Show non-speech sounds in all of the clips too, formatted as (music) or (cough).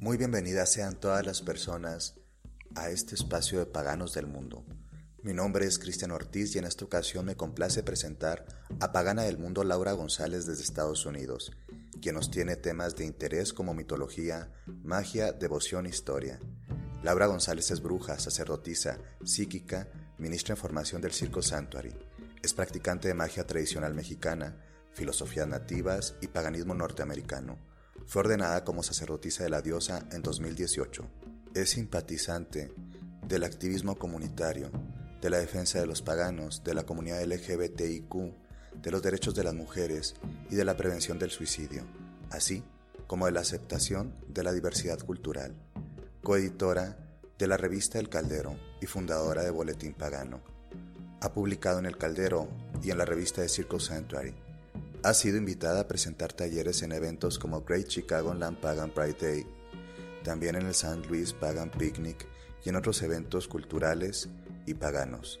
Muy bienvenidas sean todas las personas a este espacio de paganos del mundo. Mi nombre es Cristian Ortiz y en esta ocasión me complace presentar a Pagana del Mundo Laura González desde Estados Unidos, quien nos tiene temas de interés como mitología, magia, devoción e historia. Laura González es bruja, sacerdotisa, psíquica, ministra en formación del Circo Sanctuary. Es practicante de magia tradicional mexicana, filosofías nativas y paganismo norteamericano. Fue ordenada como sacerdotisa de la diosa en 2018. Es simpatizante del activismo comunitario, de la defensa de los paganos, de la comunidad LGBTIQ, de los derechos de las mujeres y de la prevención del suicidio, así como de la aceptación de la diversidad cultural. Coeditora de la revista El Caldero y fundadora de Boletín Pagano. Ha publicado en El Caldero y en la revista de Circle Sanctuary ha sido invitada a presentar talleres en eventos como Great Chicago Land Pagan Pride Day, también en el St. Louis Pagan Picnic y en otros eventos culturales y paganos.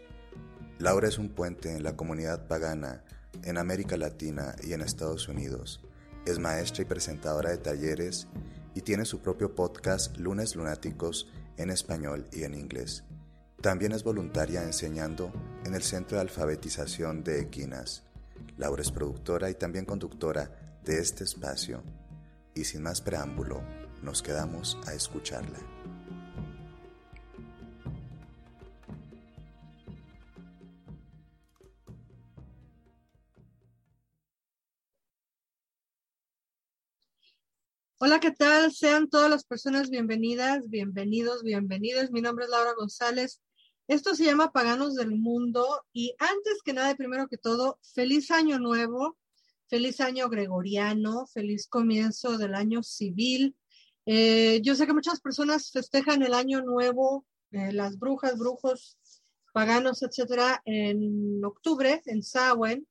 Laura es un puente en la comunidad pagana en América Latina y en Estados Unidos. Es maestra y presentadora de talleres y tiene su propio podcast Lunes Lunáticos en español y en inglés. También es voluntaria enseñando en el Centro de Alfabetización de Equinas. Laura es productora y también conductora de este espacio. Y sin más preámbulo, nos quedamos a escucharla. Hola, ¿qué tal? Sean todas las personas bienvenidas, bienvenidos, bienvenidas. Mi nombre es Laura González esto se llama Paganos del Mundo y antes que nada, primero que todo, feliz año nuevo, feliz año gregoriano, feliz comienzo del año civil. Eh, yo sé que muchas personas festejan el año nuevo, eh, las brujas, brujos, paganos, etcétera, en octubre, en Samhain,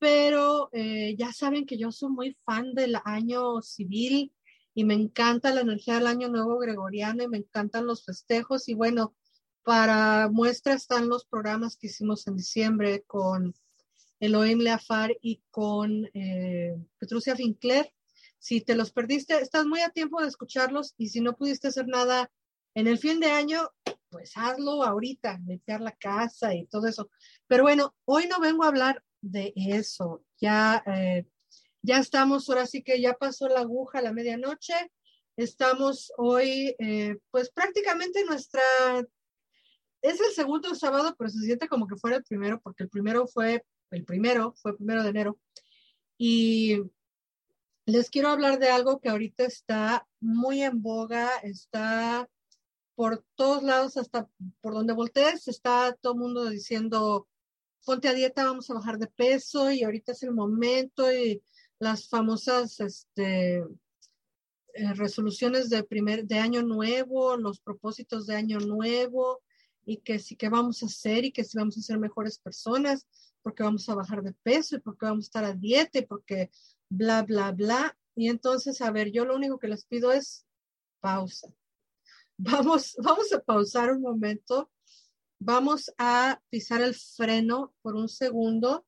pero eh, ya saben que yo soy muy fan del año civil y me encanta la energía del año nuevo gregoriano y me encantan los festejos y bueno, para muestra están los programas que hicimos en diciembre con Elohim Leafar y con eh, Petrucia Fincler. Si te los perdiste, estás muy a tiempo de escucharlos y si no pudiste hacer nada en el fin de año, pues hazlo ahorita, limpiar la casa y todo eso. Pero bueno, hoy no vengo a hablar de eso. Ya, eh, ya estamos, ahora sí que ya pasó la aguja a la medianoche. Estamos hoy, eh, pues prácticamente nuestra es el segundo sábado, pero se siente como que fuera el primero, porque el primero fue, el primero fue el primero de enero. Y les quiero hablar de algo que ahorita está muy en boga, está por todos lados, hasta por donde voltees, está todo el mundo diciendo, ponte a dieta, vamos a bajar de peso y ahorita es el momento y las famosas este, eh, resoluciones de primer de año nuevo, los propósitos de año nuevo, y que sí que vamos a hacer y que sí vamos a ser mejores personas porque vamos a bajar de peso y porque vamos a estar a dieta y porque bla, bla, bla. Y entonces, a ver, yo lo único que les pido es pausa. (laughs) Vamos, vamos a pausar un momento. Vamos a pisar el freno por un segundo.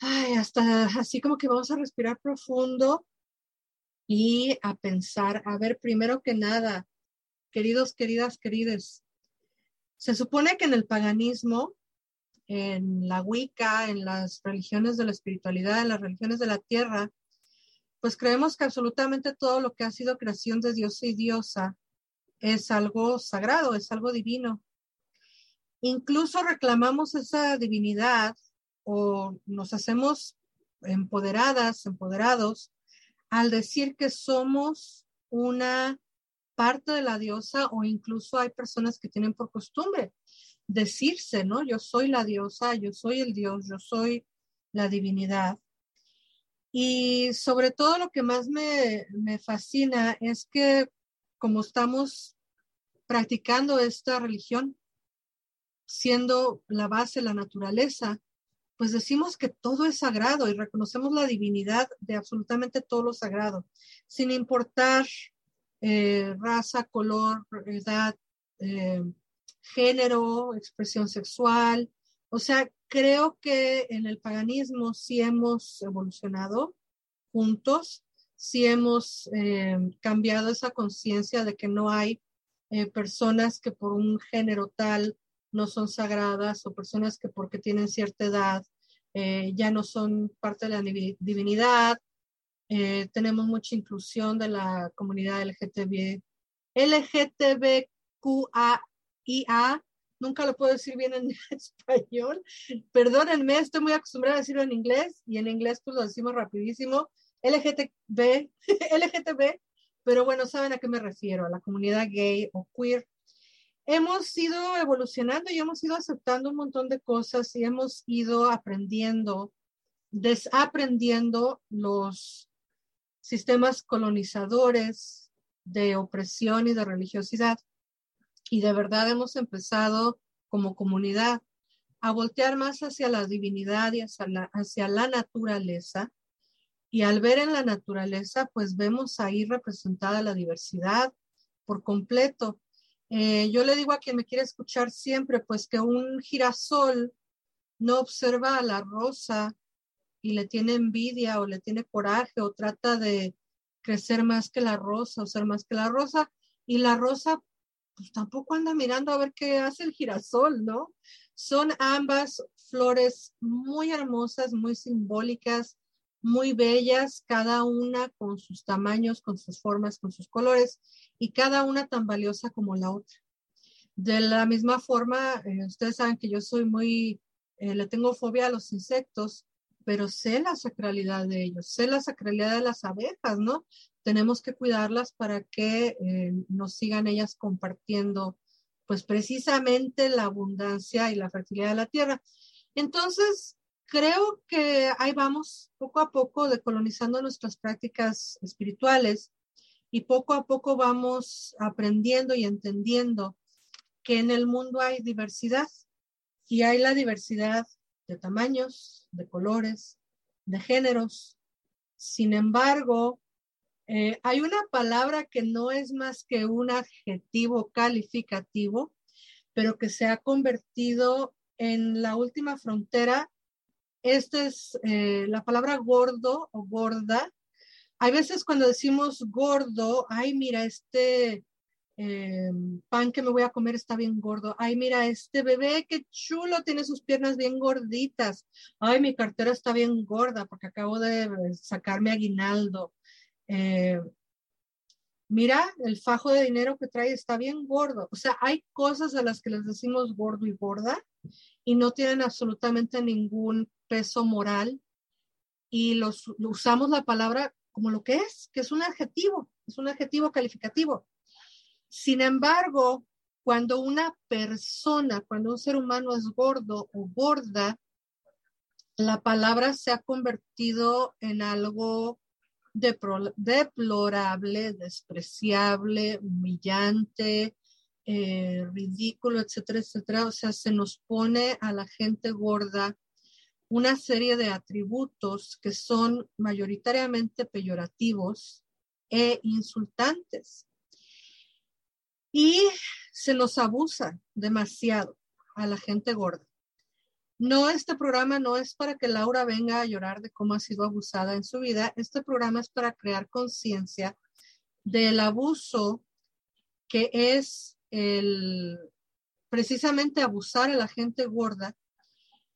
Ay, hasta así como que vamos a respirar profundo y a pensar, a ver, primero que nada, queridos, queridas, querides, se supone que en el paganismo, en la Wicca, en las religiones de la espiritualidad, en las religiones de la tierra, pues creemos que absolutamente todo lo que ha sido creación de Dios y diosa es algo sagrado, es algo divino. Incluso reclamamos esa divinidad o nos hacemos empoderadas, empoderados, al decir que somos una parte de la diosa o incluso hay personas que tienen por costumbre decirse, ¿no? Yo soy la diosa, yo soy el dios, yo soy la divinidad. Y sobre todo lo que más me, me fascina es que como estamos practicando esta religión, siendo la base la naturaleza, pues decimos que todo es sagrado y reconocemos la divinidad de absolutamente todo lo sagrado, sin importar eh, raza, color, edad, eh, género, expresión sexual. O sea, creo que en el paganismo sí hemos evolucionado juntos, sí hemos eh, cambiado esa conciencia de que no hay personas que por un género tal no son sagradas o personas que porque tienen cierta edad ya no son parte de la divinidad. Tenemos mucha inclusión de la comunidad LGTB, LGTBQAIA. Nunca lo puedo decir bien en (laughs) español. Perdónenme, estoy muy acostumbrada a decirlo en inglés y en inglés pues lo decimos rapidísimo. LGTB, LGTB, (laughs) pero bueno, saben a qué me refiero, a la comunidad gay o queer. Hemos ido evolucionando y hemos ido aceptando un montón de cosas y hemos ido aprendiendo, desaprendiendo los sistemas colonizadores de opresión y de religiosidad. Y de verdad hemos empezado como comunidad a voltear más hacia la divinidad y hacia la, hacia la naturaleza y al ver en la naturaleza, pues vemos ahí representada la diversidad por completo. Eh, yo le digo a quien me quiere escuchar siempre, pues que un girasol no observa a la rosa y le tiene envidia o le tiene coraje o trata de crecer más que la rosa o ser más que la rosa. Y la rosa pues tampoco anda mirando a ver qué hace el girasol, ¿no? Son ambas flores muy hermosas, muy simbólicas, muy bellas, cada una con sus tamaños, con sus formas, con sus colores, y cada una tan valiosa como la otra. De la misma forma, eh, ustedes saben que yo soy muy, eh, le tengo fobia a los insectos, pero sé la sacralidad de ellos, sé la sacralidad de las abejas, ¿no? Tenemos que cuidarlas para que eh, nos sigan ellas compartiendo, pues precisamente la abundancia y la fertilidad de la tierra. Entonces, creo que ahí vamos poco a poco decolonizando nuestras prácticas espirituales y poco a poco vamos aprendiendo y entendiendo que en el mundo hay diversidad y hay la diversidad de tamaños, de colores, de géneros. Sin embargo, eh, hay una palabra que no es más que un adjetivo calificativo, pero que se ha convertido en la última frontera esta es eh, la palabra gordo o gorda. Hay veces cuando decimos gordo, ay, mira, este eh, pan que me voy a comer está bien gordo. Ay, mira, este bebé, qué chulo, tiene sus piernas bien gorditas. Ay, mi cartera está bien gorda porque acabo de sacarme aguinaldo. Eh, mira, el fajo de dinero que trae está bien gordo. O sea, hay cosas a las que les decimos gordo y gorda y no tienen absolutamente ningún peso moral y los, usamos la palabra como lo que es, que es un adjetivo, es un adjetivo calificativo. Sin embargo, cuando una persona, cuando un ser humano es gordo o gorda, la palabra se ha convertido en algo deplorable, despreciable, humillante, eh, ridículo, etcétera, etcétera. O sea, se nos pone a la gente gorda una serie de atributos que son mayoritariamente peyorativos e insultantes. Y se nos abusa demasiado a la gente gorda. No, este programa no es para que Laura venga a llorar de cómo ha sido abusada en su vida. Este programa es para crear conciencia del abuso que es el precisamente abusar a la gente gorda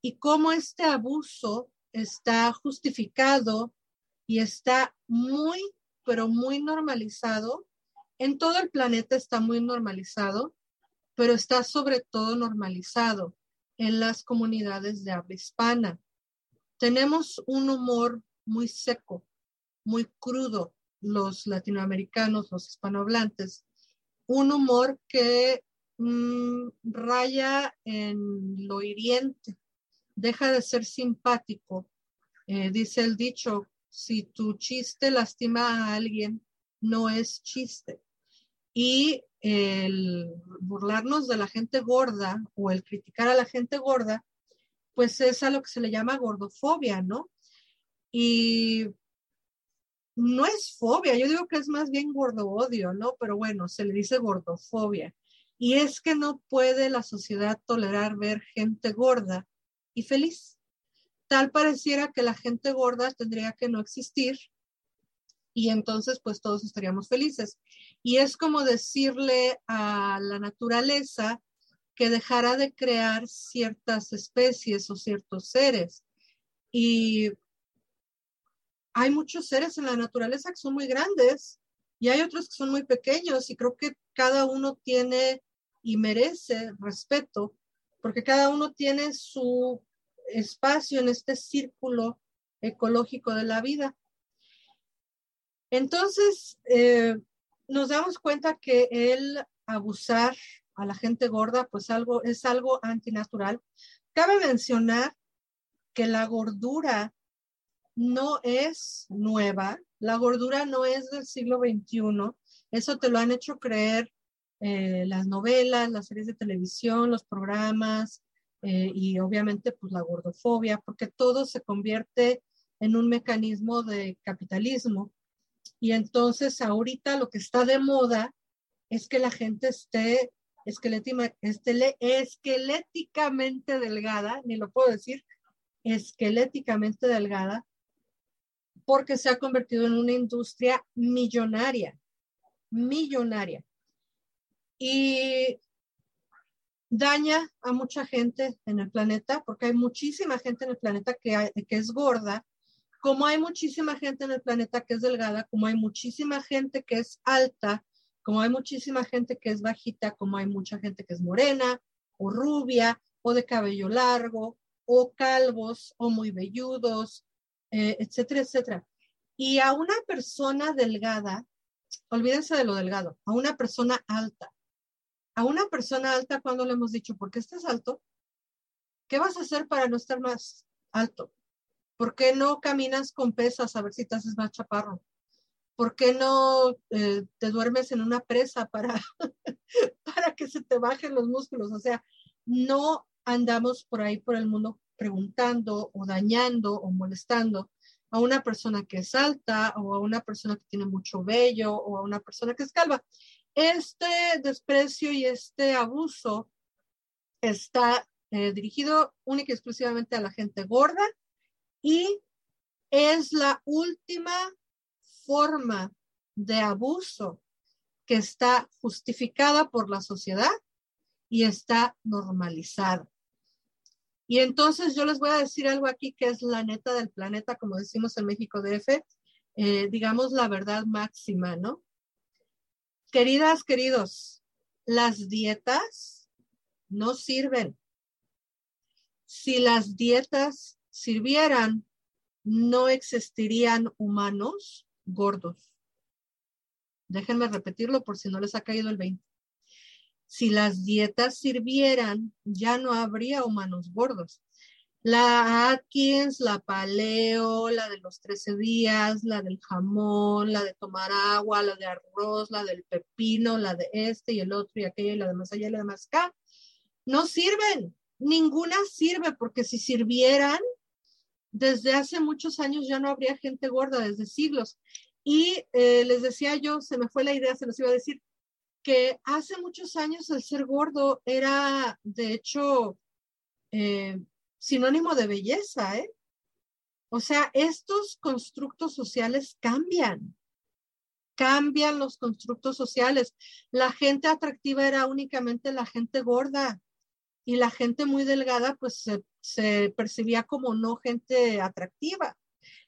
y cómo este abuso está justificado y está muy, pero muy normalizado. En todo el planeta está muy normalizado, pero está sobre todo normalizado en las comunidades de habla hispana. Tenemos un humor muy seco, muy crudo, los latinoamericanos, los hispanohablantes, un humor que mm, raya en lo hiriente, deja de ser simpático. Eh, dice el dicho, si tu chiste lastima a alguien, no es chiste. Y el burlarnos de la gente gorda o el criticar a la gente gorda, pues es a lo que se le llama gordofobia, ¿no? Y no es fobia, yo digo que es más bien gordo odio, ¿no? Pero bueno, se le dice gordofobia. Y es que no puede la sociedad tolerar ver gente gorda y feliz. Tal pareciera que la gente gorda tendría que no existir y entonces pues todos estaríamos felices. Y es como decirle a la naturaleza que dejara de crear ciertas especies o ciertos seres. Y hay muchos seres en la naturaleza que son muy grandes y hay otros que son muy pequeños y creo que cada uno tiene y merece respeto porque cada uno tiene su espacio en este círculo ecológico de la vida. Entonces, eh, nos damos cuenta que el abusar a la gente gorda, pues algo, es algo antinatural. Cabe mencionar que la gordura no es nueva, la gordura no es del siglo XXI, eso te lo han hecho creer eh, las novelas, las series de televisión, los programas eh, y obviamente pues la gordofobia, porque todo se convierte en un mecanismo de capitalismo y entonces ahorita lo que está de moda es que la gente esté esqueléticamente delgada, ni lo puedo decir, esqueléticamente delgada, porque se ha convertido en una industria millonaria, millonaria. Y daña a mucha gente en el planeta, porque hay muchísima gente en el planeta que, que es gorda como hay muchísima gente en el planeta que es delgada, como hay muchísima gente que es alta, como hay muchísima gente que es bajita, como hay mucha gente que es morena o rubia o de cabello largo o calvos o muy velludos, eh, etcétera, etcétera. Y a una persona delgada, olvídense de lo delgado, a una persona alta, a una persona alta cuando le hemos dicho, ¿por qué estás alto? ¿Qué vas a hacer para no estar más alto? ¿Por qué no caminas con pesas a ver si te haces más chaparro? ¿Por qué no eh, te duermes en una presa para, (laughs) para que se te bajen los músculos? O sea, no andamos por ahí por el mundo preguntando o dañando o molestando a una persona que es alta o a una persona que tiene mucho vello o a una persona que es calva. Este desprecio y este abuso está eh, dirigido única y exclusivamente a la gente gorda y es la última forma de abuso que está justificada por la sociedad y está normalizada. Y entonces yo les voy a decir algo aquí que es la neta del planeta, como decimos en México DF, eh, digamos la verdad máxima, ¿no? Queridas, queridos, las dietas no sirven. Si las dietas sirvieran, no existirían humanos gordos. Déjenme repetirlo por si no les ha caído el 20. Si las dietas sirvieran, ya no habría humanos gordos. La Atkins, la paleo, la de los 13 días, la del jamón, la de tomar agua, la de arroz, la del pepino, la de este y el otro y aquello y la de más allá y la de más acá, no sirven. Ninguna sirve porque si sirvieran, desde hace muchos años ya no habría gente gorda, desde siglos. Y eh, les decía yo, se me fue la idea, se los iba a decir, que hace muchos años el ser gordo era, de hecho, eh, sinónimo de belleza, ¿eh? O sea, estos constructos sociales cambian, cambian los constructos sociales. La gente atractiva era únicamente la gente gorda y la gente muy delgada, pues se percibía como no gente atractiva.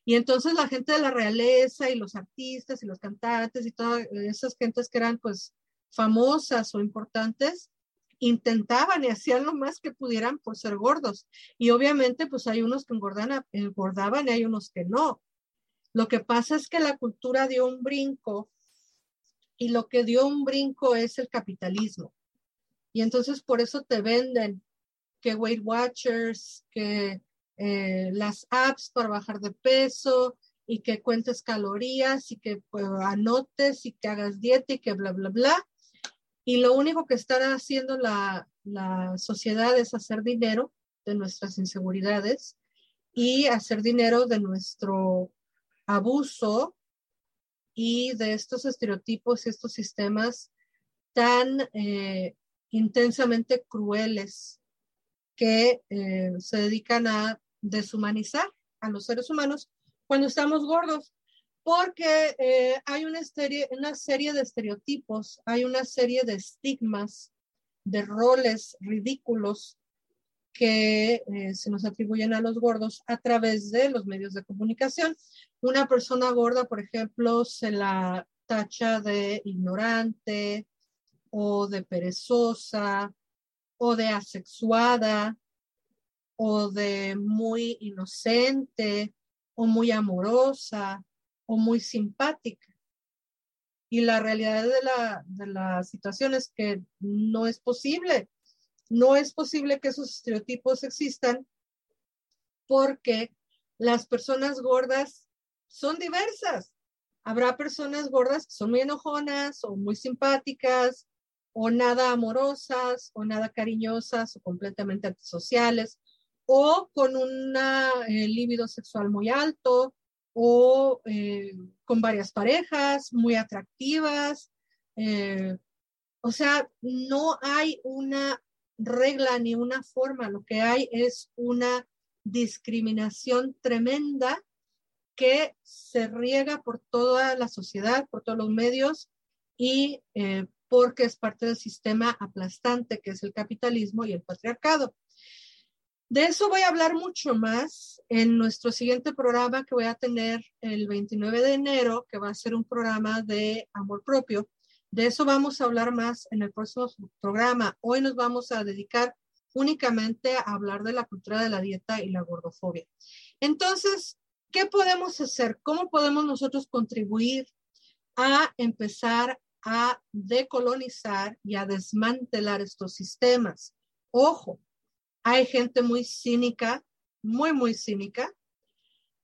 Y entonces la gente de la realeza y los artistas y los cantantes y todas esas gentes que eran pues famosas o importantes, intentaban y hacían lo más que pudieran por ser gordos. Y obviamente pues hay unos que engordaban y hay unos que no. Lo que pasa es que la cultura dio un brinco y lo que dio un brinco es el capitalismo. Y entonces por eso te venden que Weight Watchers, que eh, las apps para bajar de peso y que cuentes calorías y que pues, anotes y que hagas dieta y que bla, bla, bla. Y lo único que estará haciendo la, la sociedad es hacer dinero de nuestras inseguridades y hacer dinero de nuestro abuso y de estos estereotipos y estos sistemas tan eh, intensamente crueles que eh, se dedican a deshumanizar a los seres humanos cuando estamos gordos. porque eh, hay una serie, una serie de estereotipos, hay una serie de estigmas, de roles ridículos que eh, se nos atribuyen a los gordos a través de los medios de comunicación. Una persona gorda, por ejemplo, se la tacha de ignorante o de perezosa o de asexuada o de muy inocente o muy amorosa o muy simpática. Y la realidad de la, de la situación es que no es posible no es posible que esos estereotipos existan porque las personas gordas son diversas. Habrá personas gordas que son muy enojonas o muy simpáticas o nada amorosas o nada cariñosas o completamente antisociales o con un eh, sexual muy alto o eh, con varias parejas muy atractivas. Eh, o sea, no hay una regla ni una forma, lo que hay es una discriminación tremenda que se riega por toda la sociedad, por todos los medios y eh, porque es parte del sistema aplastante que es el capitalismo y el patriarcado. De eso voy a hablar mucho más en nuestro siguiente programa que voy a tener el 29 de enero, que va a ser un programa de amor propio de eso vamos a hablar más en el próximo programa. Hoy nos vamos a dedicar únicamente a hablar de la cultura de la dieta y la gordofobia. Entonces, ¿qué podemos hacer? ¿Cómo podemos nosotros contribuir a empezar a decolonizar y a desmantelar estos sistemas? Ojo, hay gente muy cínica, muy, muy cínica,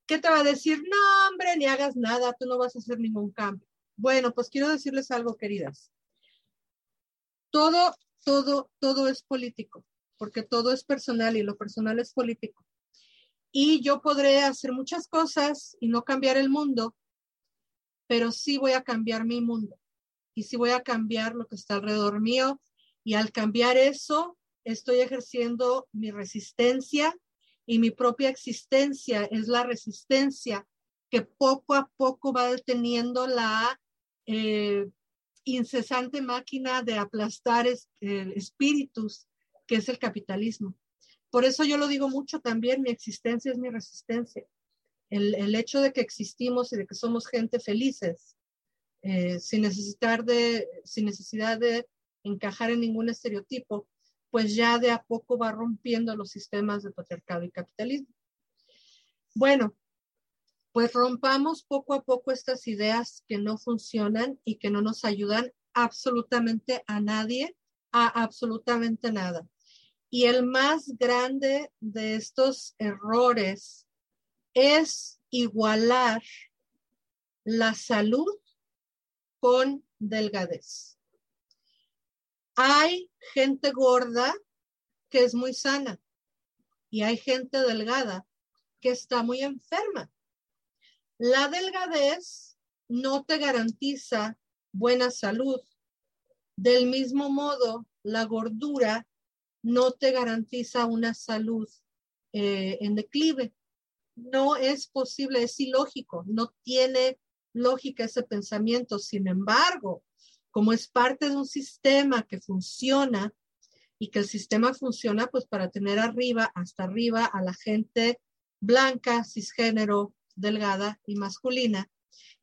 que te va a decir, no, hombre, ni hagas nada, tú no vas a hacer ningún cambio. Bueno, pues quiero decirles algo, queridas. Todo, todo, todo es político, porque todo es personal y lo personal es político. Y yo podré hacer muchas cosas y no cambiar el mundo, pero sí voy a cambiar mi mundo y sí voy a cambiar lo que está alrededor mío. Y al cambiar eso, estoy ejerciendo mi resistencia y mi propia existencia es la resistencia que poco a poco va deteniendo la eh, incesante máquina de aplastar espíritus que es el capitalismo. Por eso yo lo digo mucho también, mi existencia es mi resistencia. El, hecho de que existimos y de que somos gente felices, eh, sin, necesitar de, sin necesidad de encajar en ningún estereotipo, pues ya de a poco va rompiendo los sistemas de patriarcado y capitalismo. Bueno, pues rompamos poco a poco estas ideas que no funcionan y que no nos ayudan absolutamente a nadie, a absolutamente nada. Y el más grande de estos errores es igualar la salud con delgadez. Hay gente gorda que es muy sana y hay gente delgada que está muy enferma. La delgadez no te garantiza buena salud. Del mismo modo, la gordura no te garantiza una salud eh, en declive. No es posible, es ilógico, no tiene lógica ese pensamiento. Sin embargo, como es parte de un sistema que funciona y que el sistema funciona pues para tener arriba, hasta arriba a la gente blanca, cisgénero, delgada y masculina.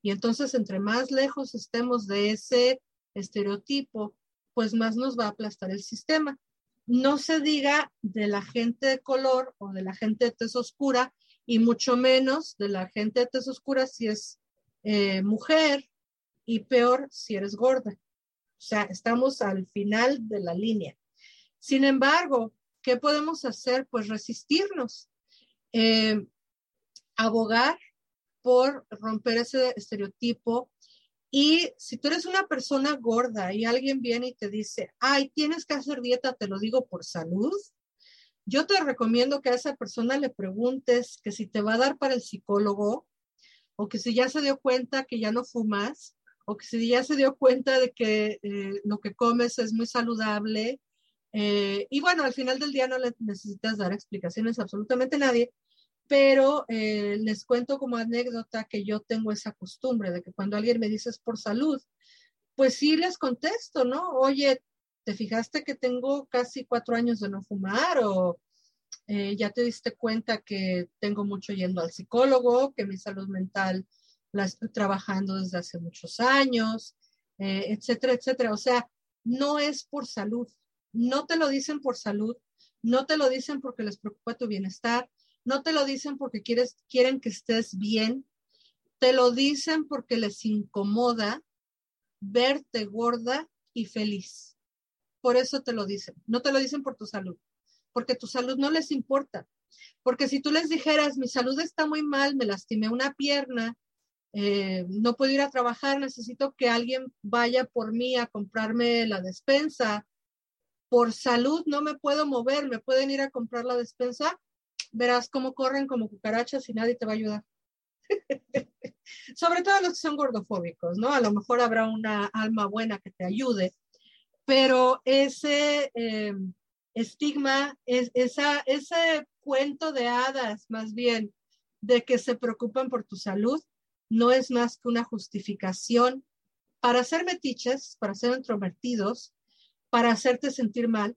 Y entonces, entre más lejos estemos de ese estereotipo, pues más nos va a aplastar el sistema. No se diga de la gente de color o de la gente de tez oscura, y mucho menos de la gente de tez oscura si es eh, mujer, y peor si eres gorda. O sea, estamos al final de la línea. Sin embargo, ¿qué podemos hacer? Pues resistirnos. Eh, abogar por romper ese estereotipo. Y si tú eres una persona gorda y alguien viene y te dice, ay, tienes que hacer dieta, te lo digo por salud, yo te recomiendo que a esa persona le preguntes que si te va a dar para el psicólogo o que si ya se dio cuenta que ya no fumas o que si ya se dio cuenta de que eh, lo que comes es muy saludable. Eh, y bueno, al final del día no le necesitas dar explicaciones a absolutamente nadie, pero eh, les cuento como anécdota que yo tengo esa costumbre de que cuando alguien me dice es por salud, pues sí les contesto, ¿no? Oye, ¿te fijaste que tengo casi cuatro años de no fumar? O eh, ya te diste cuenta que tengo mucho yendo al psicólogo, que mi salud mental la estoy trabajando desde hace muchos años, eh, etcétera, etcétera. O sea, no es por salud, no te lo dicen por salud, no te lo dicen porque les preocupa tu bienestar, no te lo dicen porque quieren que estés bien, te lo dicen porque les incomoda verte gorda y feliz. Por eso te lo dicen. No te lo dicen por tu salud, porque tu salud no les importa. Porque si tú les dijeras, mi salud está muy mal, me lastimé una pierna, eh, no puedo ir a trabajar, necesito que alguien vaya por mí a comprarme la despensa. Por salud no me puedo mover, me pueden ir a comprar la despensa. Verás cómo corren como cucarachas y nadie te va a ayudar. (laughs) Sobre todo los que son gordofóbicos, ¿no? A lo mejor habrá una alma buena que te ayude, pero ese eh, estigma, es, esa, ese cuento de hadas, más bien, de que se preocupan por tu salud, no es más que una justificación para hacer metiches, para ser introvertidos, para hacerte sentir mal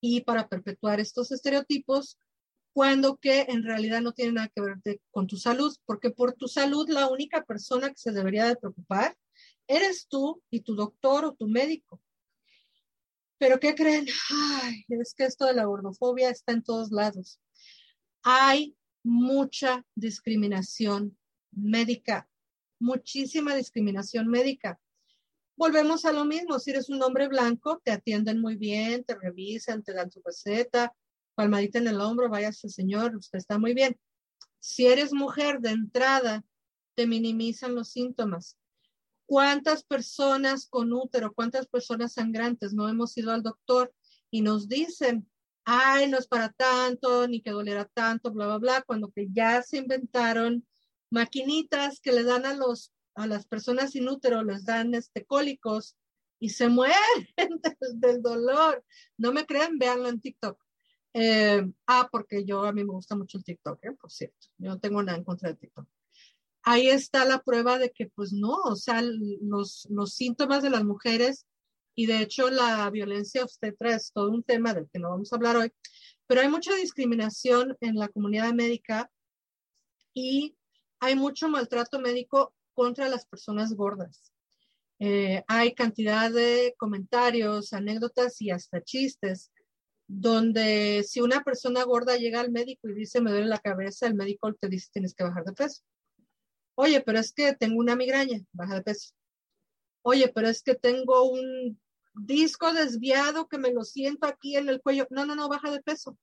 y para perpetuar estos estereotipos cuando que en realidad no tiene nada que ver con tu salud, porque por tu salud la única persona que se debería de preocupar eres tú y tu doctor o tu médico. Pero ¿qué creen? Ay, es que esto de la gordofobia está en todos lados. Hay mucha discriminación médica, muchísima discriminación médica. Volvemos a lo mismo, si eres un hombre blanco, te atienden muy bien, te revisan, te dan tu receta, palmadita en el hombro, váyase señor, usted está muy bien. Si eres mujer de entrada, te minimizan los síntomas. ¿Cuántas personas con útero, cuántas personas sangrantes no hemos ido al doctor y nos dicen, ay, no es para tanto, ni que doliera tanto, bla, bla, bla, cuando que ya se inventaron maquinitas que le dan a los a las personas sin útero, les dan este cólicos y se (laughs) mueren del, dolor. No me creen, véanlo en TikTok. Eh, ah, porque yo a mí me gusta mucho el TikTok, ¿eh? por cierto. Yo no tengo nada en contra de TikTok. Ahí está la prueba de que, pues no, o sea, los, los síntomas de las mujeres y de hecho la violencia obstetra es todo un tema del que no vamos a hablar hoy, pero hay mucha discriminación en la comunidad médica y hay mucho maltrato médico contra las personas gordas. Eh, hay cantidad de comentarios, anécdotas y hasta chistes donde si una persona gorda llega al médico y dice me duele la cabeza, el médico te dice tienes que bajar de peso. Oye, pero es que tengo una migraña, baja de peso. Oye, pero es que tengo un disco desviado que me lo siento aquí en el cuello. No, no, no, baja de peso.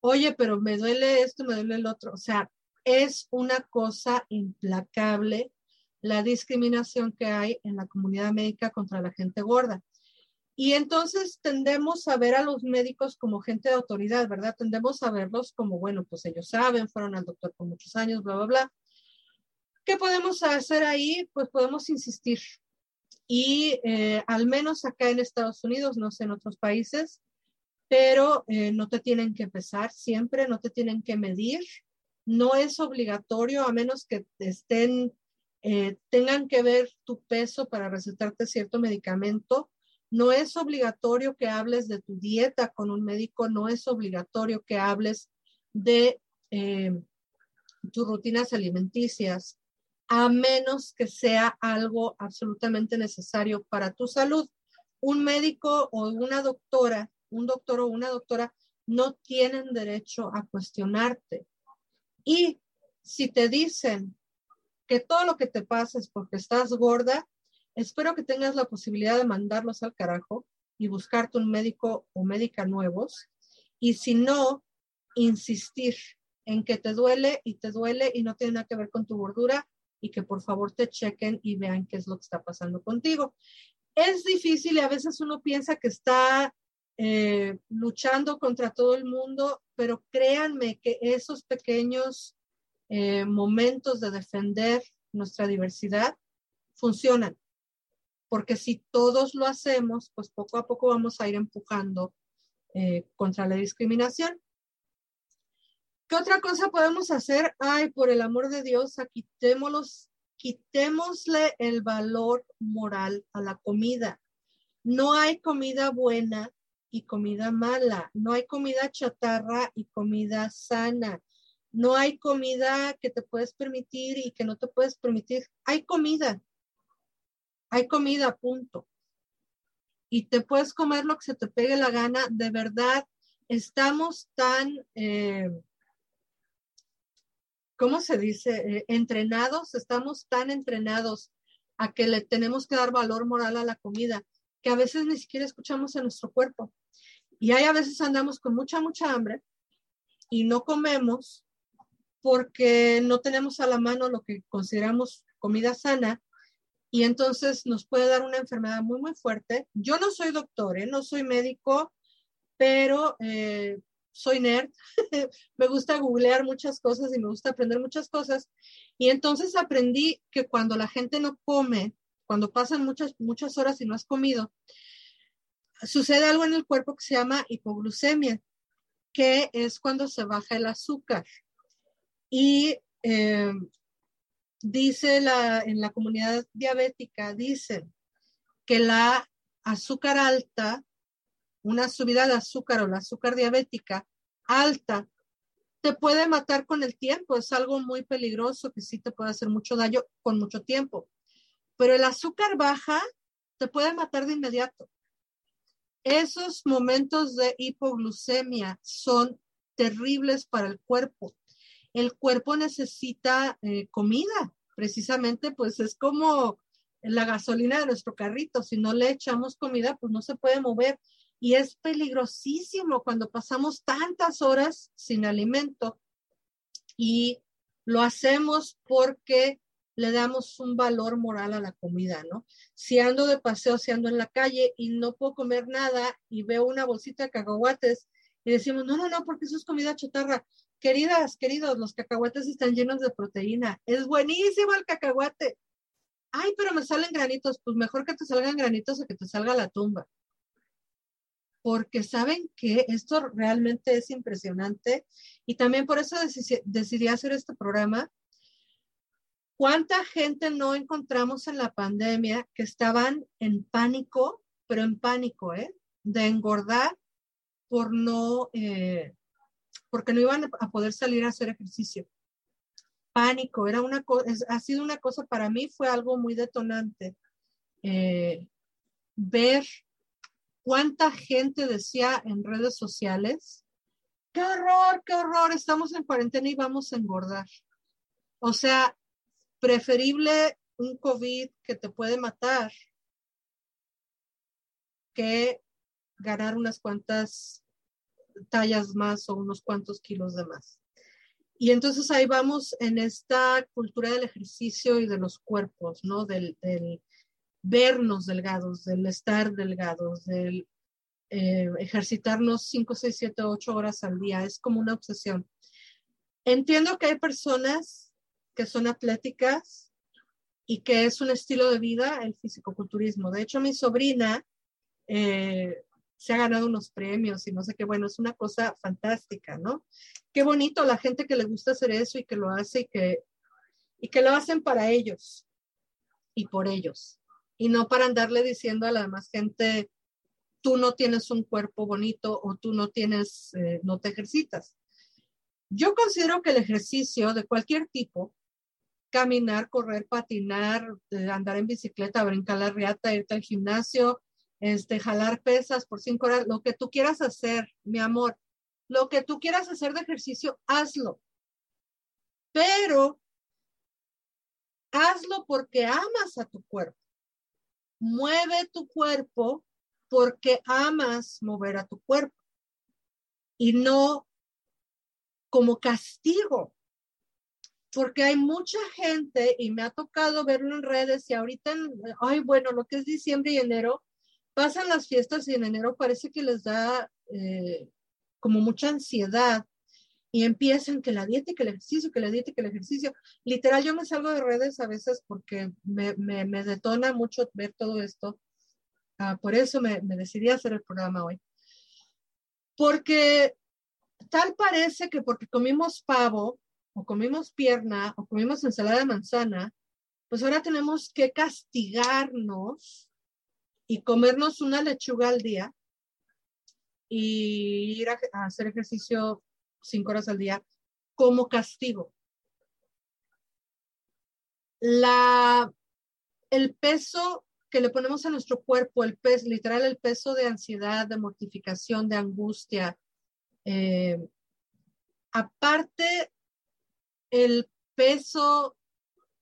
Oye, pero me duele esto, me duele el otro. O sea, es una cosa implacable la discriminación que hay en la comunidad médica contra la gente gorda. Y entonces tendemos a ver a los médicos como gente de autoridad, ¿verdad? Tendemos a verlos como, bueno, pues ellos saben, fueron al doctor por muchos años, bla, bla, bla. ¿Qué podemos hacer ahí? Pues podemos insistir. Y eh, al menos acá en Estados Unidos, no sé en otros países, pero eh, no te tienen que pesar siempre, no te tienen que medir. No es obligatorio, a menos que estén, eh, tengan que ver tu peso para recetarte cierto medicamento no es obligatorio que hables de tu dieta con un médico, no es obligatorio que hables de tus rutinas alimenticias, a menos que sea algo absolutamente necesario para tu salud. Un médico o una doctora, un doctor o una doctora no tienen derecho a cuestionarte. Y si te dicen que todo lo que te pasa es porque estás gorda, Espero que tengas la posibilidad de mandarlos al carajo y buscarte un médico o médica nuevos. Y si no, insistir en que te duele y te duele y no tiene nada que ver con tu gordura y que por favor te chequen y vean qué es lo que está pasando contigo. Es difícil y a veces uno piensa que está eh, luchando contra todo el mundo, pero créanme que esos pequeños eh, momentos de defender nuestra diversidad funcionan porque si todos lo hacemos, pues poco a poco vamos a ir empujando eh, contra la discriminación. ¿Qué otra cosa podemos hacer? Ay, por el amor de Dios, quitémoslos, quitémosle el valor moral a la comida. No hay comida buena y comida mala. No hay comida chatarra y comida sana. No hay comida que te puedes permitir y que no te puedes permitir. Hay comida. Hay comida, punto. Y te puedes comer lo que se te pegue la gana. De verdad, estamos tan, eh, ¿cómo se dice? Eh, entrenados, estamos tan entrenados a que le tenemos que dar valor moral a la comida, que a veces ni siquiera escuchamos en nuestro cuerpo. Y hay a veces andamos con mucha, mucha hambre y no comemos porque no tenemos a la mano lo que consideramos comida sana y entonces nos puede dar una enfermedad muy, muy fuerte. Yo no soy doctor, ¿eh? no soy médico, pero eh, soy nerd. (laughs) me gusta googlear muchas cosas y me gusta aprender muchas cosas. Y entonces aprendí que cuando la gente no come, cuando pasan muchas, muchas horas y no has comido, sucede algo en el cuerpo que se llama hipoglucemia, que es cuando se baja el azúcar. Y eh, dice la, en la comunidad diabética, dicen que la azúcar alta, una subida de azúcar o la azúcar diabética alta, te puede matar con el tiempo. Es algo muy peligroso que sí te puede hacer mucho daño con mucho tiempo. Pero el azúcar baja te puede matar de inmediato. Esos momentos de hipoglucemia son terribles para el cuerpo. El cuerpo necesita eh, comida, precisamente, pues es como la gasolina de nuestro carrito. Si no le echamos comida, pues no se puede mover. Y es peligrosísimo cuando pasamos tantas horas sin alimento. Y lo hacemos porque le damos un valor moral a la comida, ¿no? Si ando de paseo, si ando en la calle y no puedo comer nada y veo una bolsita de cacahuates y decimos, no, no, no, porque eso es comida chatarra. Queridas, queridos, los cacahuates están llenos de proteína. Es buenísimo el cacahuate. Ay, pero me salen granitos. Pues mejor que te salgan granitos a que te salga la tumba. Porque saben que esto realmente es impresionante. Y también por eso decidí hacer este programa, ¿Cuánta gente no encontramos en la pandemia que estaban en pánico, pero en pánico, ¿eh? De engordar por no, eh, porque no iban a poder salir a hacer ejercicio. Pánico, era una ha sido una cosa para mí, fue algo muy detonante. Eh, ver cuánta gente decía en redes sociales, qué horror, qué horror, estamos en cuarentena y vamos a engordar. O sea, preferible un COVID que te puede matar que ganar unas cuantas tallas más o unos cuantos kilos de más. Y entonces ahí vamos en esta cultura del ejercicio y de los cuerpos, ¿no? Del, vernos delgados, del estar delgados, del eh, ejercitarnos 5, 6, 7, 8 horas al día. Es como una obsesión. Entiendo que hay personas que son atléticas y que es un estilo de vida el fisicoculturismo. De hecho, mi sobrina eh, se ha ganado unos premios y no sé qué, bueno, es una cosa fantástica, ¿no? Qué bonito la gente que le gusta hacer eso y que lo hace y que, y que lo hacen para ellos y por ellos. Y no para andarle diciendo a la demás gente, tú no tienes un cuerpo bonito o tú no tienes, eh, no te ejercitas. Yo considero que el ejercicio de cualquier tipo caminar, correr, patinar, eh, andar en bicicleta, brincar la riata, irte al gimnasio, este, jalar pesas por cinco horas, lo que tú quieras hacer, mi amor, lo que tú quieras hacer de ejercicio, hazlo. Pero hazlo porque amas a tu cuerpo. Mueve tu cuerpo porque amas mover a tu cuerpo. Y no como castigo porque hay mucha gente y me ha tocado verlo en redes y ahorita, ay, bueno, lo que es diciembre y enero, pasan las fiestas y en enero parece que les da eh, como mucha ansiedad y empiezan que la dieta y que el ejercicio, que la dieta que el ejercicio. Literal, yo me salgo de redes a veces porque me, me, detona mucho ver todo esto. Ah, por eso me, me decidí a hacer el programa hoy. Porque tal parece que porque comimos pavo o comimos pierna o comimos ensalada de manzana, pues ahora tenemos que castigarnos y comernos una lechuga al día y ir a, hacer ejercicio cinco horas al día como castigo. La, el peso que le ponemos a nuestro cuerpo, el peso, literal, el peso de ansiedad, de mortificación, de angustia, eh, aparte el peso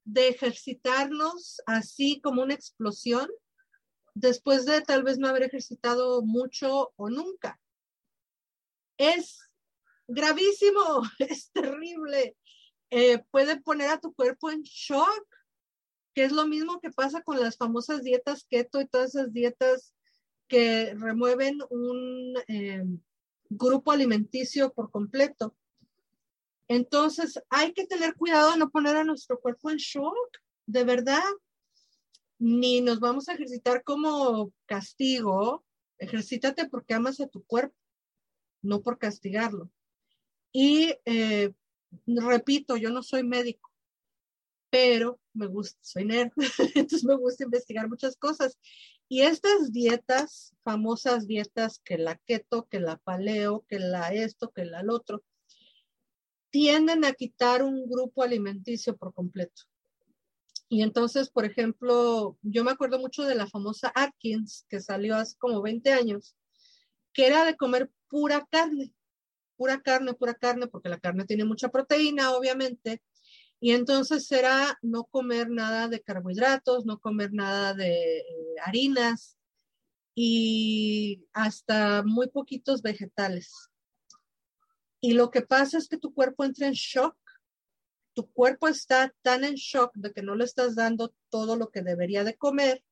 de ejercitarnos así como una explosión, después de tal vez no haber ejercitado mucho o nunca. Es gravísimo, (laughs) es terrible. Eh, puede poner a tu cuerpo en shock, que es lo mismo que pasa con las famosas dietas keto y todas esas dietas que remueven un eh, grupo alimenticio por completo. Entonces, hay que tener cuidado de no poner a nuestro cuerpo en shock, de verdad. Ni nos vamos a ejercitar como castigo. Ejercítate porque amas a tu cuerpo, no por castigarlo. Y eh, repito, yo no soy médico, pero me gusta, soy nerd, (laughs) entonces me gusta investigar muchas cosas. Y estas dietas, famosas dietas, que la keto, que la paleo, que la esto, que la otro, tienden a quitar un grupo alimenticio por completo. Y entonces, por ejemplo, yo me acuerdo mucho de la famosa Atkins, que salió hace como 20 años, que era de comer pura carne, pura carne, pura carne, porque la carne tiene mucha proteína, obviamente, y entonces era no comer nada de carbohidratos, no comer nada de eh, harinas y hasta muy poquitos vegetales. Y lo que pasa es que tu cuerpo entra en shock. Tu cuerpo está tan en shock de que no le estás dando todo lo que debería de comer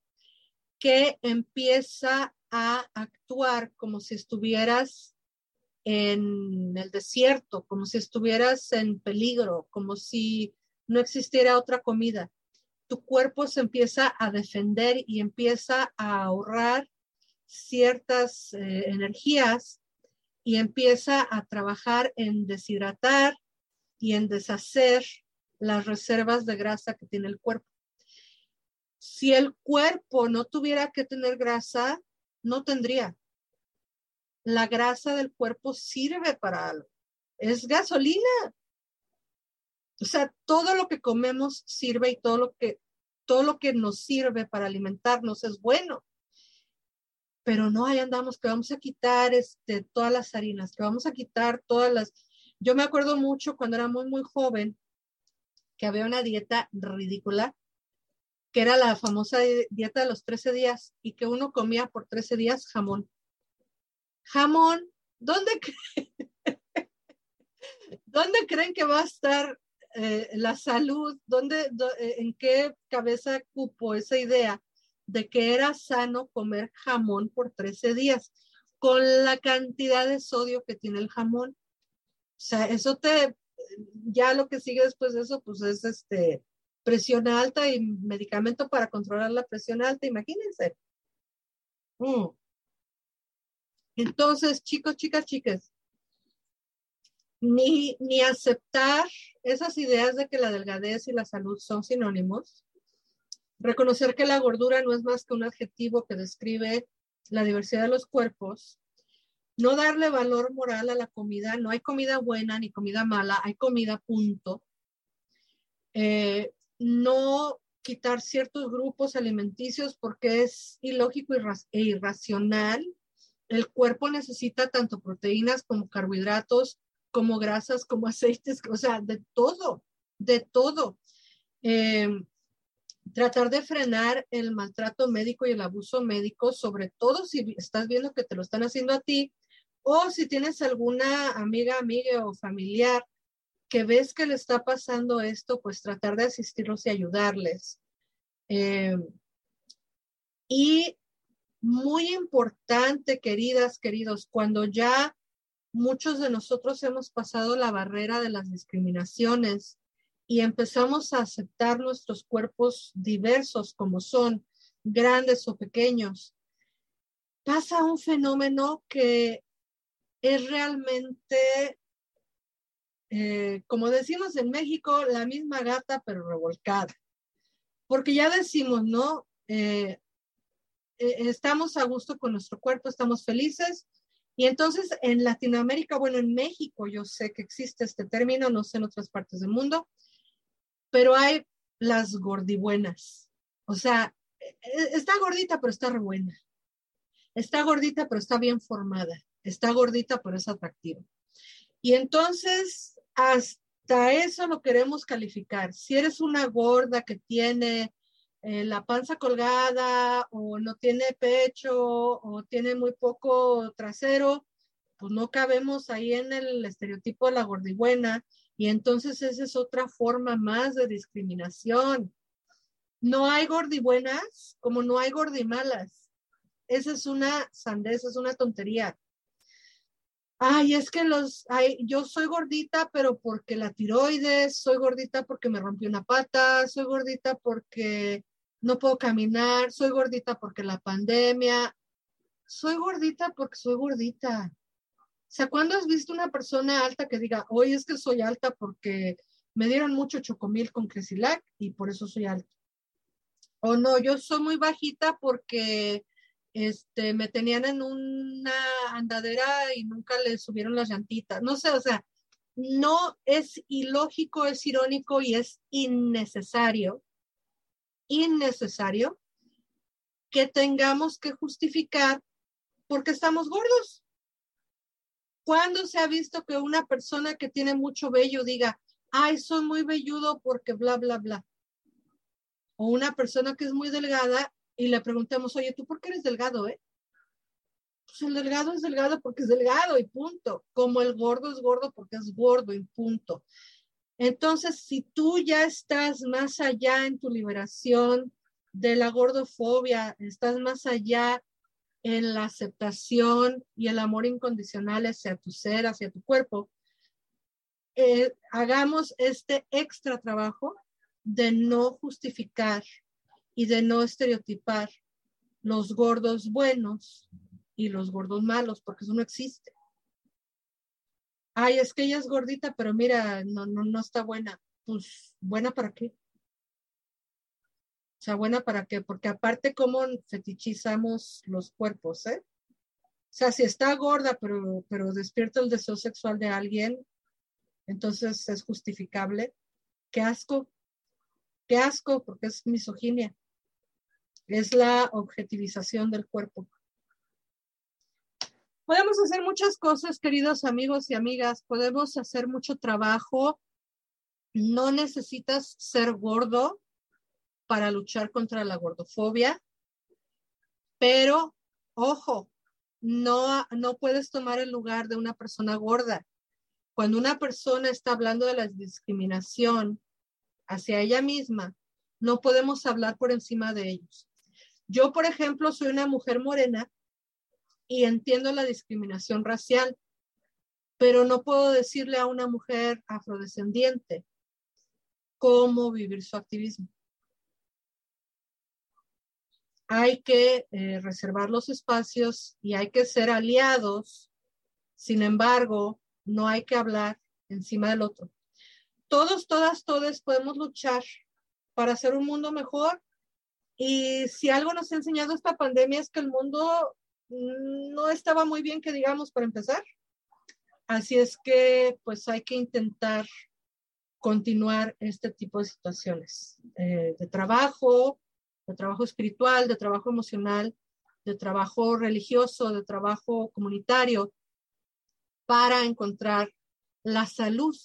que empieza a actuar como si estuvieras en el desierto, como si estuvieras en peligro, como si no existiera otra comida. Tu cuerpo se empieza a defender y empieza a ahorrar ciertas eh, energías y empieza a trabajar en deshidratar y en deshacer las reservas de grasa que tiene el cuerpo. Si el cuerpo no tuviera que tener grasa, no tendría. La grasa del cuerpo sirve para algo. Es gasolina. O sea, todo lo que comemos sirve y todo lo que, todo lo que nos sirve para alimentarnos es bueno. Pero no, ahí andamos que vamos a quitar este, todas las harinas, que vamos a quitar todas las... Yo me acuerdo mucho cuando era muy, muy joven que había una dieta ridícula, que era la famosa dieta de los 13 días y que uno comía por 13 días jamón. Jamón, ¿dónde, (laughs) ¿dónde creen que va a estar eh, la salud, ¿dónde, eh, ¿en qué cabeza cupo esa idea de que era sano comer jamón por 13 días con la cantidad de sodio que tiene el jamón? O sea, eso te, ya lo que sigue después de eso, pues es este, presión alta y medicamento para controlar la presión alta, imagínense. Mm. Entonces, chicos, chicas, chicas, ni, ni aceptar esas ideas de que la delgadez y la salud son sinónimos, reconocer que la gordura no es más que un adjetivo que describe la diversidad de los cuerpos, no darle valor moral a la comida, no hay comida buena ni comida mala, hay comida punto. Eh, no quitar ciertos grupos alimenticios porque es ilógico e irracional. El cuerpo necesita tanto proteínas como carbohidratos, como grasas, como (laughs) aceites, o sea, de todo, de todo. Eh, tratar de frenar el maltrato médico y el abuso médico, sobre todo si estás viendo que te lo están haciendo a ti o si tienes alguna amiga, amiga o familiar que ves que le está pasando esto, pues tratar de asistirlos y ayudarles. Eh, y muy importante, queridas, queridos, cuando ya muchos de nosotros hemos pasado la barrera de las discriminaciones y empezamos a aceptar nuestros cuerpos diversos como son, grandes o pequeños. Pasa un fenómeno que es realmente eh, como decimos en México, la misma gata pero revolcada. Porque ya decimos, ¿no? Eh, estamos a gusto con nuestro cuerpo, estamos felices. Y entonces en Latinoamérica, bueno, en México yo sé que existe este término, no sé en otras partes del mundo, pero hay las gordibuenas. O sea, está gordita, pero está re buena. Está gordita, pero está bien formada. Está gordita, pero es atractiva. Y entonces, hasta eso lo queremos calificar. Si eres una gorda que tiene eh, la panza colgada o no tiene pecho o tiene muy poco trasero, pues no cabemos ahí en el estereotipo de la gordibuena y entonces esa es otra forma más de discriminación. No hay gordibuenas como no hay gordimalas. Esa es una sandez, es una tontería. Ay, es que los, ay, yo soy gordita, pero porque la tiroides, soy gordita porque me rompí una pata, soy gordita porque no puedo caminar, soy gordita porque la pandemia, soy gordita porque soy gordita. O sea, ¿cuándo has visto una persona alta que diga, hoy es que soy alta porque me dieron mucho chocomil con Cresilac y por eso soy alta? O no, yo soy muy bajita porque este, me tenían en una andadera y nunca le subieron las llantitas. No sé, o sea, no es ilógico, es irónico y es innecesario innecesario que tengamos que justificar porque estamos gordos. ¿Cuándo se ha visto que una persona que tiene mucho vello diga, ay, soy muy velludo porque bla, bla, bla? O una persona que es muy delgada y le preguntamos, oye, ¿tú por qué eres delgado, eh? Pues el delgado es delgado porque es delgado y punto. Como el gordo es gordo porque es gordo y punto. Entonces, si tú ya estás más allá en tu liberación de la gordofobia, estás más allá en la aceptación y el amor incondicional hacia tu ser, hacia tu cuerpo, eh, hagamos este extra trabajo de no justificar y de no estereotipar los gordos buenos y los gordos malos, porque eso no existe ay, es que ella es gordita, pero mira, no, no, no está buena. Pues, ¿buena para qué? O sea, ¿buena para qué? Porque aparte, ¿cómo fetichizamos los cuerpos, eh? O sea, si está gorda, pero, pero despierta el deseo sexual de alguien, entonces es justificable. Qué asco, qué asco, porque es misoginia. Es la objetivización del cuerpo. Podemos hacer muchas cosas, queridos amigos y amigas. Podemos hacer mucho trabajo. No necesitas ser gordo para luchar contra la gordofobia, pero ojo, no, no puedes tomar el lugar de una persona gorda. Cuando una persona está hablando de la discriminación hacia ella misma, no podemos hablar por encima de ellos. Yo, por ejemplo, soy una mujer morena y entiendo la discriminación racial, pero no puedo decirle a una mujer afrodescendiente cómo vivir su activismo. Hay que eh, reservar los espacios y hay que ser aliados. Sin embargo, no hay que hablar encima del otro. Todos, todas, todos podemos luchar para hacer un mundo mejor. Y si algo nos ha enseñado esta pandemia es que el mundo no estaba muy bien que digamos para empezar. Así es que pues hay que intentar continuar este tipo de situaciones eh, de trabajo, de trabajo espiritual, de trabajo emocional, de trabajo religioso, de trabajo comunitario, para encontrar la salud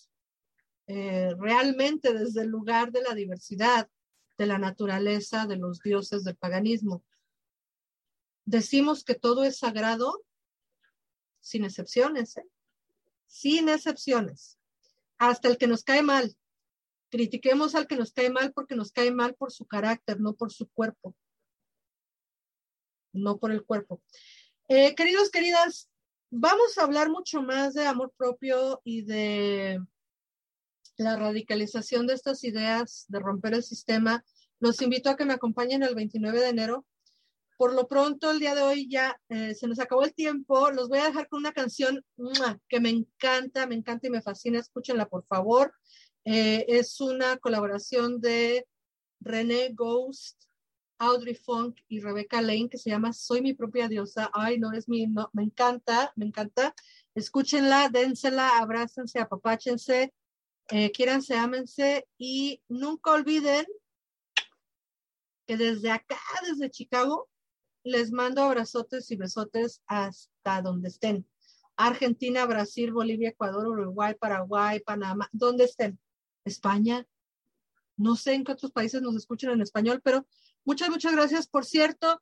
eh, realmente desde el lugar de la diversidad, de la naturaleza, de los dioses del paganismo decimos que todo es sagrado sin excepciones, ¿eh? sin excepciones, hasta el que nos cae mal. Critiquemos al que nos cae mal porque nos cae mal por su carácter, no por su cuerpo, no por el cuerpo. Eh, queridos, queridas, vamos a hablar mucho más de amor propio y de la radicalización de estas ideas de romper el sistema. Los invito a que me acompañen el 29 de enero Por lo pronto, el día de hoy ya eh, se nos acabó el tiempo. Los voy a dejar con una canción que me encanta, me encanta y me fascina. Escúchenla, por favor. Eh, es una colaboración de René Ghost, Audrey Funk y Rebecca Lane que se llama Soy mi propia diosa. Ay, no es mi, no, me encanta, me encanta. Escúchenla, dénsela, abrácense, apapáchense, eh, quiéranse, ámense y nunca olviden que desde acá, desde Chicago, les mando abrazotes y besotes hasta donde estén. Argentina, Brasil, Bolivia, Ecuador, Uruguay, Paraguay, Panamá, donde estén. España. No sé en qué otros países nos escuchan en español, pero muchas, muchas gracias. Por cierto,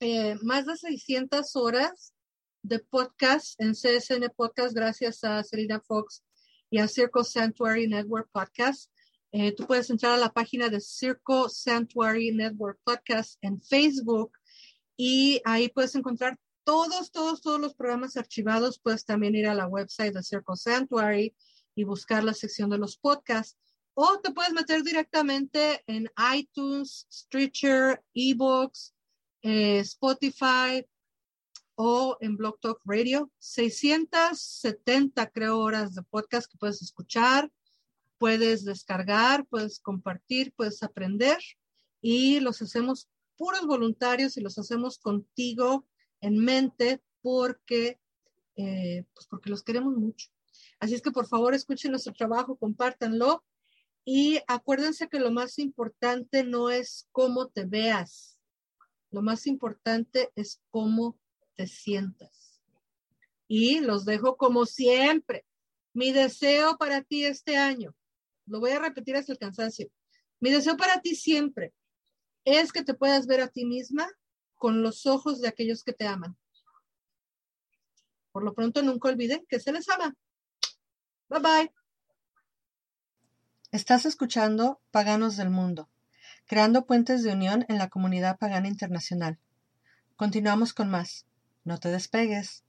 eh, más de 600 horas de podcast en CSN Podcast gracias a Selina Fox y a Circle Sanctuary Network Podcast. Eh, tú puedes entrar a la página de Circle Sanctuary Network Podcast en Facebook y ahí puedes encontrar todos, todos, todos los programas archivados. Puedes también ir a la website de Circle Sanctuary y buscar la sección de los podcasts. O te puedes meter directamente en iTunes, Stitcher, eBooks, eh, Spotify o en Blog Talk Radio. 670, creo, horas de podcast que puedes escuchar, puedes descargar, puedes compartir, puedes aprender y los hacemos puros voluntarios y los hacemos contigo en mente porque, eh, pues porque los queremos mucho. Así es que por favor escuchen nuestro trabajo, compártanlo y acuérdense que lo más importante no es cómo te veas, lo más importante es cómo te sientas. Y los dejo como siempre. Mi deseo para ti este año, lo voy a repetir hasta el cansancio, mi deseo para ti siempre es que te puedas ver a ti misma con los ojos de aquellos que te aman. Por lo pronto, nunca olviden que se les ama. Bye bye. Estás escuchando Paganos del Mundo, creando puentes de unión en la comunidad pagana internacional. Continuamos con más. No te despegues.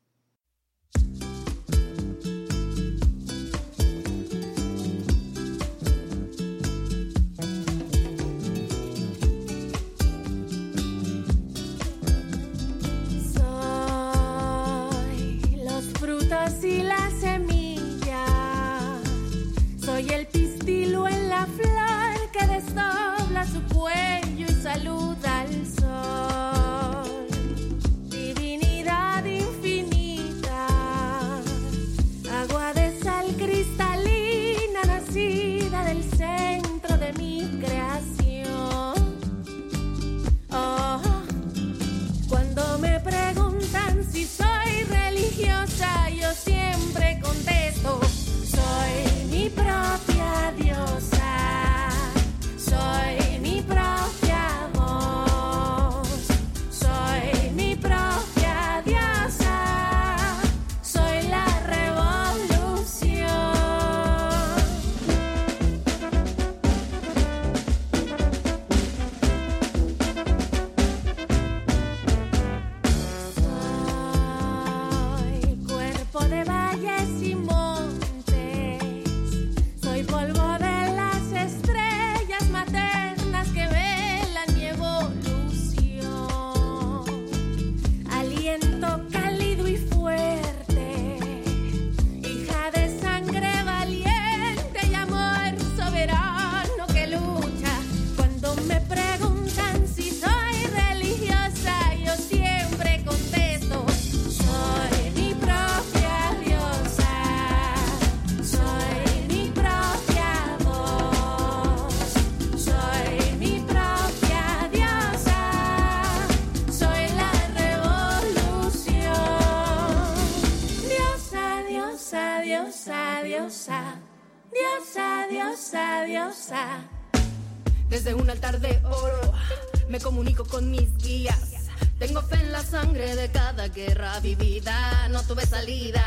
No tuve salida.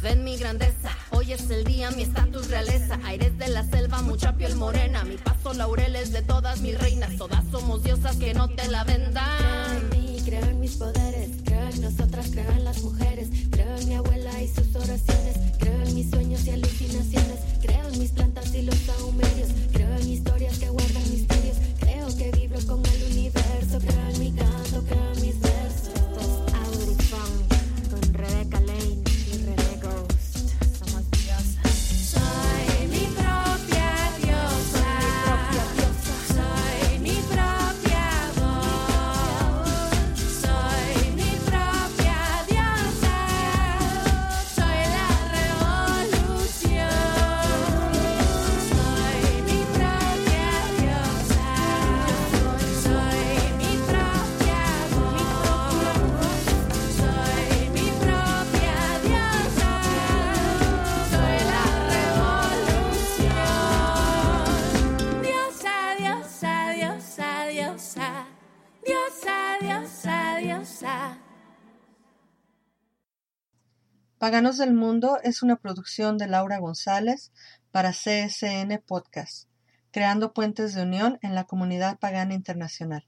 Ven mi grandeza, hoy es el día, mi estatus realeza. Aires de la selva, mucha piel morena. Mi paso laureles de todas mis reinas. Todas somos diosas que no te la vendan. Creo en mí, creo en mis poderes. Creo en nosotras, creo en las mujeres. Creo en mi abuela y sus oraciones. Creo en mis sueños y alucinaciones. Creo en mis plantas y los saumerios. Creo en historias que guardan misterios. Creo que vibro con el universo. Creo en mi canto. Paganos del Mundo es una producción de Laura González para CSN Podcast, creando puentes de unión en la comunidad pagana internacional.